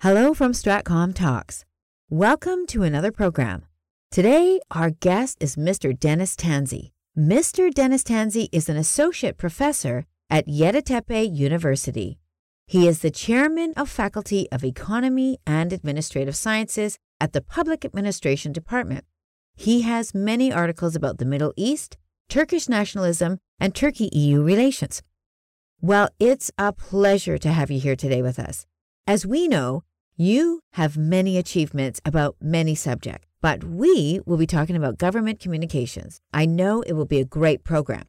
Hello from Stratcom Talks. Welcome to another program. Today, our guest is Mr. Deniz Tansi. Mr. Deniz Tansi is an associate professor at Yeditepe University. He is the chairman of Faculty of Economy and Administrative Sciences at the Public Administration Department. He has many articles about the Middle East, Turkish nationalism, and Turkey EU relations. Well, it's a pleasure to have you here today with us. As we know, you have many achievements about many subjects, but we will be talking about government communications. I know it will be a great program.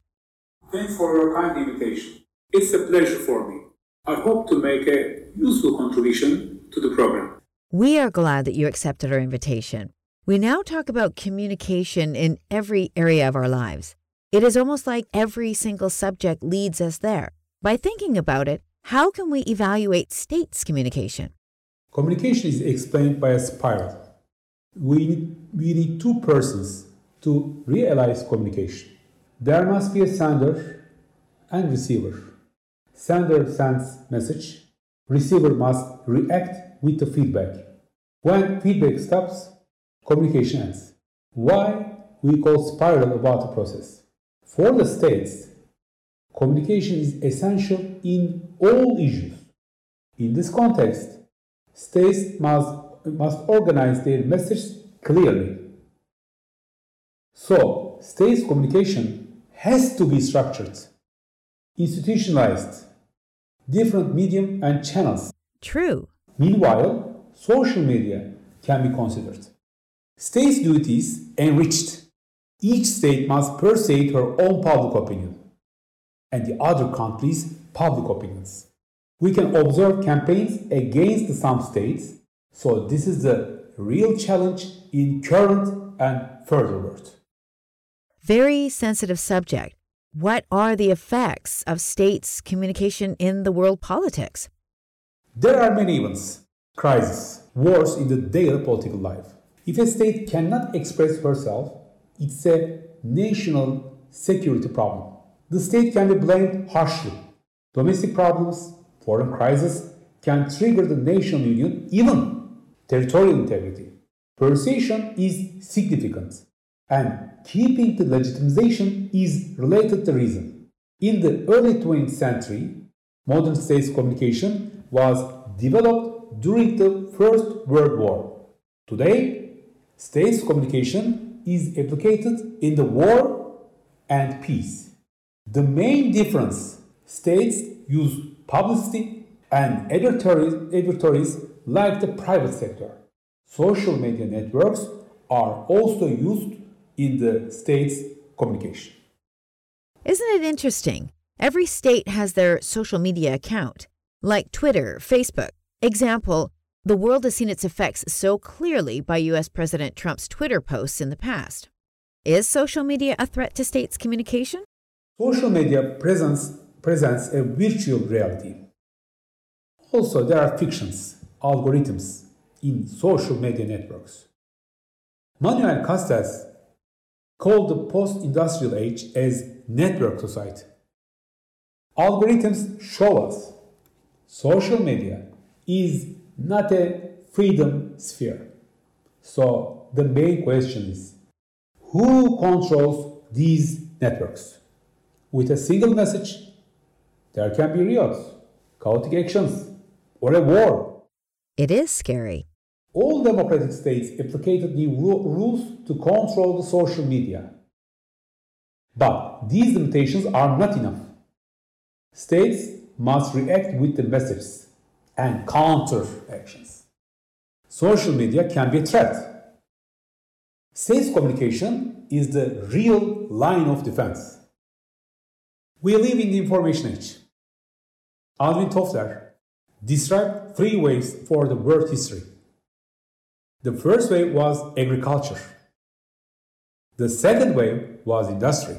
Thanks for your kind invitation. It's a pleasure for me. I hope to make a useful contribution to the program. We are glad that you accepted our invitation. We now talk about communication in every area of our lives. It is almost like every single subject leads us there. By thinking about it, how can we evaluate states' communication? Communication is explained by a spiral. We need, we need two persons to realize communication. There must be a sender and receiver. Sender sends message, receiver must react with the feedback. When feedback stops, communication ends. Why we call spiral about the process? For the states, communication is essential in all issues. In this context, states must, must organize their message clearly. So, states communication has to be structured, institutionalized, different medium and channels. True. Meanwhile, social media can be considered. States' duties enriched. Each state must persuade her own public opinion and the other countries' public opinions. We can observe campaigns against some states, so this is the real challenge in current and further world. Very sensitive subject. What are the effects of states' communication in the world politics? There are many events, crises, wars in the daily political life. If a state cannot express herself, it's a national security problem the state can be blamed harshly. Domestic problems, foreign crises can trigger the national union, even territorial integrity. Persuasion is significant, and keeping the legitimization is related to reason. In the early 20th century, modern states communication was developed during the First World War. Today, states communication is applied in the war and peace. The main difference states use publicity and advertories like the private sector. Social media networks are also used in the state's communication. Isn't it interesting? Every state has their social media account, like Twitter, Facebook. Example, the world has seen its effects so clearly by US President Trump's Twitter posts in the past. Is social media a threat to states' communication? Social media presents, presents a virtual reality. Also, there are fictions, algorithms in social media networks. Manuel Castells called the post-industrial age as network society. Algorithms show us social media is not a freedom sphere. So the main question is who controls these networks? With a single message, there can be riots, chaotic actions, or a war. It is scary. All democratic states applied new rules to control the social media. But these limitations are not enough. States must react with the messages and counter actions. Social media can be a threat. States communication is the real line of defense. We live in the information age. Alvin Toffler described three waves for the world history. The first wave was agriculture. The second wave was industry.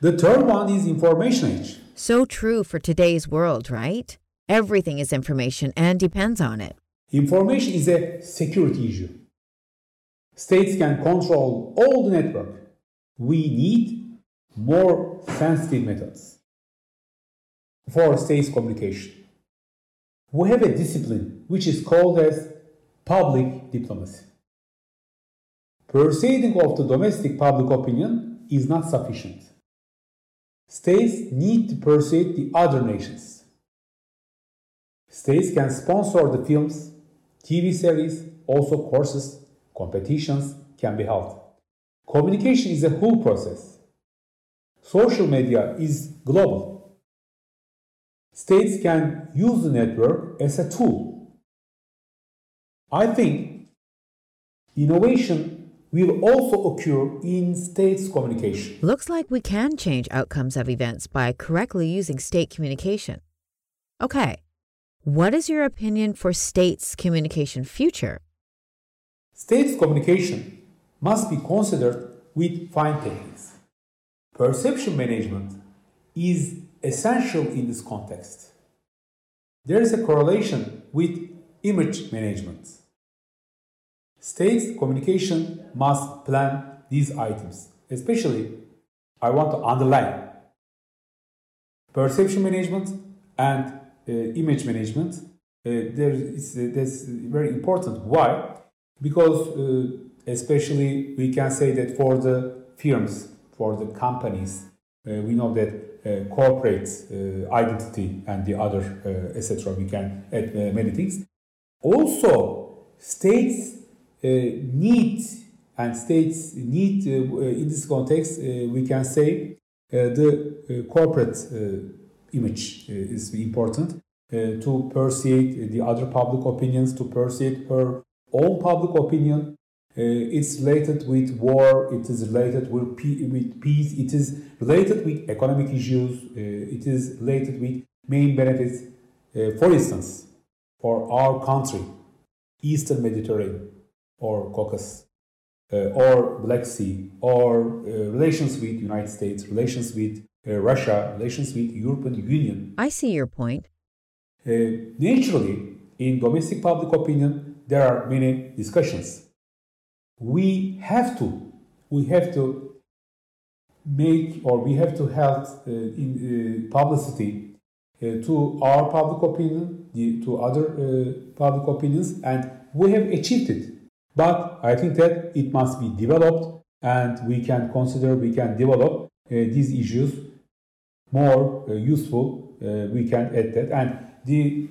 The third one is information age. So true for today's world, right? Everything is information and depends on it. Information is a security issue. States can control all the network. We need more sensitive methods for states communication. We have a discipline which is called as public diplomacy. Persuading of the domestic public opinion is not sufficient. States need to persuade the other nations. States can sponsor the films, TV series, also courses, competitions can be held. Communication is a whole process. Social media is global. States can use the network as a tool. I think innovation will also occur in states' communication. Looks like we can change outcomes of events by correctly using state communication. Okay, what is your opinion for states' communication future? States' communication must be considered with fine techniques. Perception management is essential in this context. There is a correlation with image management. States communication must plan these items, especially I want to underline perception management and uh, image management. Uh, there is, uh, that's very important. Why? Because uh, especially we can say that for the firms, for the companies, uh, we know that uh, corporate uh, identity and the other, uh, etc. We can add uh, many things. Also, states need and states need in this context we can say the corporate image is important to persuade the other public opinions, to persuade her own public opinion uh, Uh, it's related with war, it is related with, with peace, it is related with economic issues, uh, it is related with main benefits. Uh, for instance, for our country, Eastern Mediterranean or Caucasus, uh, or Black Sea, or uh, relations with United States, relations with Russia, relations with European Union. I see your point. naturally, in domestic public opinion, there are many discussions we have to. We have to make or we have to help uh, in uh, publicity uh, to our public opinion the, to other uh, public opinions and we have achieved it. But i think that it must be developed and we can consider we can develop uh, these issues more useful we can add that. And the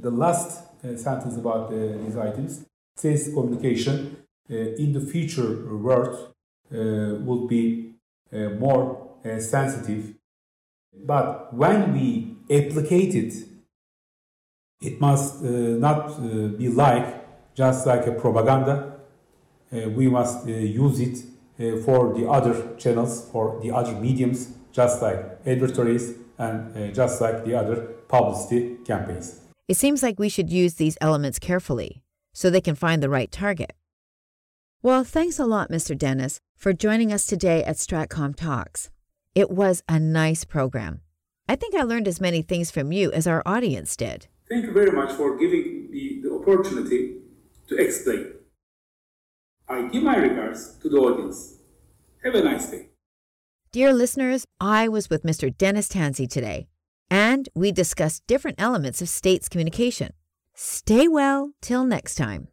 the last sentence about these items says communication Uh, in the future world uh, would be uh, more uh, sensitive. But when we applicate it, it must uh, not be like just like a propaganda. we must use it for the other channels, for the other mediums, just like adversaries and uh, just like the other publicity campaigns. It seems like we should use these elements carefully so they can find the right target. Well, thanks a lot, Mr. Deniz, for joining us today at Stratcom Talks. It was a nice program. I think I learned as many things from you as our audience did. Thank you very much for giving me the opportunity to explain. I give my regards to the audience. Have a nice day. Dear listeners, I was with Mr. Deniz Tansi today, and we discussed different elements of states communication. Stay well till next time.